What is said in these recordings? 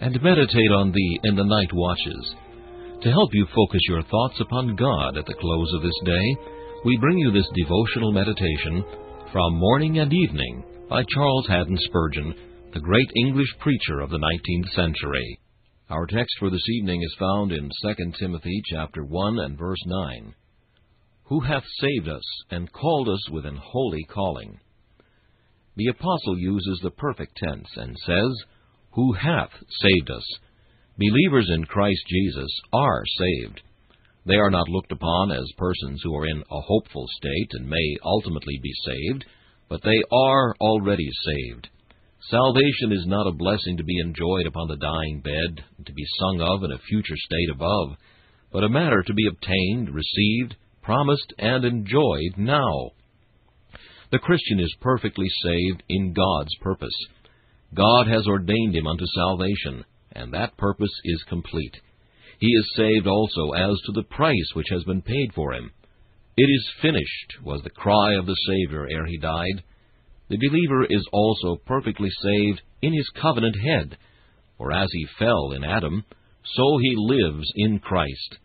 and meditate on thee in the night watches. To help you focus your thoughts upon God at the close of this day, we bring you this devotional meditation from Morning and Evening by Charles Haddon Spurgeon, the great English preacher of the 19th century. Our text for this evening is found in 2 Timothy chapter 1 and verse 9. Who hath saved us and called us with an holy calling? The apostle uses the perfect tense and says, who hath saved us. Believers in Christ Jesus are saved. They are not looked upon as persons who are in a hopeful state and may ultimately be saved, but they are already saved. Salvation is not a blessing to be enjoyed upon the dying bed, to be sung of in a future state above, but a matter to be obtained, received, promised, and enjoyed now. The Christian is perfectly saved in God's purpose. God has ordained him unto salvation, and that purpose is complete. He is saved also as to the price which has been paid for him. It is finished, was the cry of the Savior ere he died. The believer is also perfectly saved in his covenant head, for as he fell in Adam, so he lives in Christ.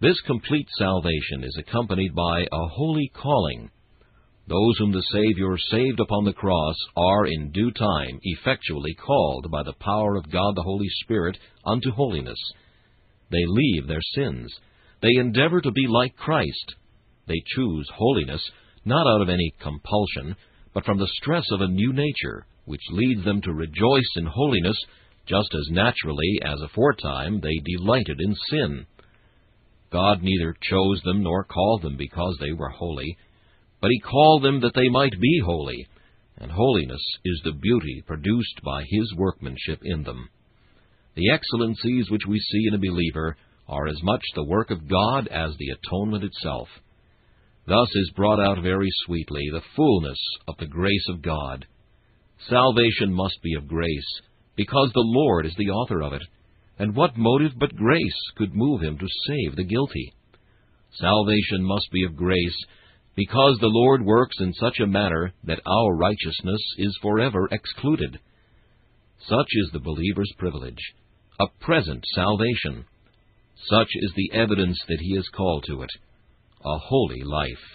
This complete salvation is accompanied by a holy calling, those whom the Savior saved upon the cross are in due time effectually called by the power of God the Holy Spirit unto holiness. They leave their sins. They endeavor to be like Christ. They choose holiness not out of any compulsion, but from the stress of a new nature, which leads them to rejoice in holiness just as naturally as aforetime they delighted in sin. God neither chose them nor called them because they were holy but he called them that they might be holy, and holiness is the beauty produced by his workmanship in them. The excellencies which we see in a believer are as much the work of God as the atonement itself. Thus is brought out very sweetly the fullness of the grace of God. Salvation must be of grace, because the Lord is the author of it, and what motive but grace could move him to save the guilty? Salvation must be of grace, because the Lord works in such a manner that our righteousness is forever excluded. Such is the believer's privilege, a present salvation. Such is the evidence that he is called to it. a holy life.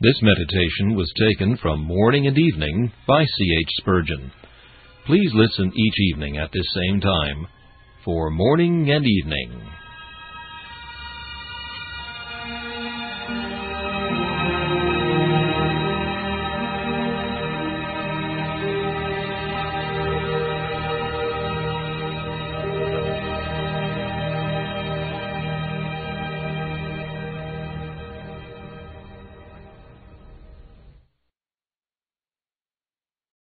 This meditation was taken from Morning and Evening by C. H. Spurgeon. Please listen each evening at this same time for Morning and Evening.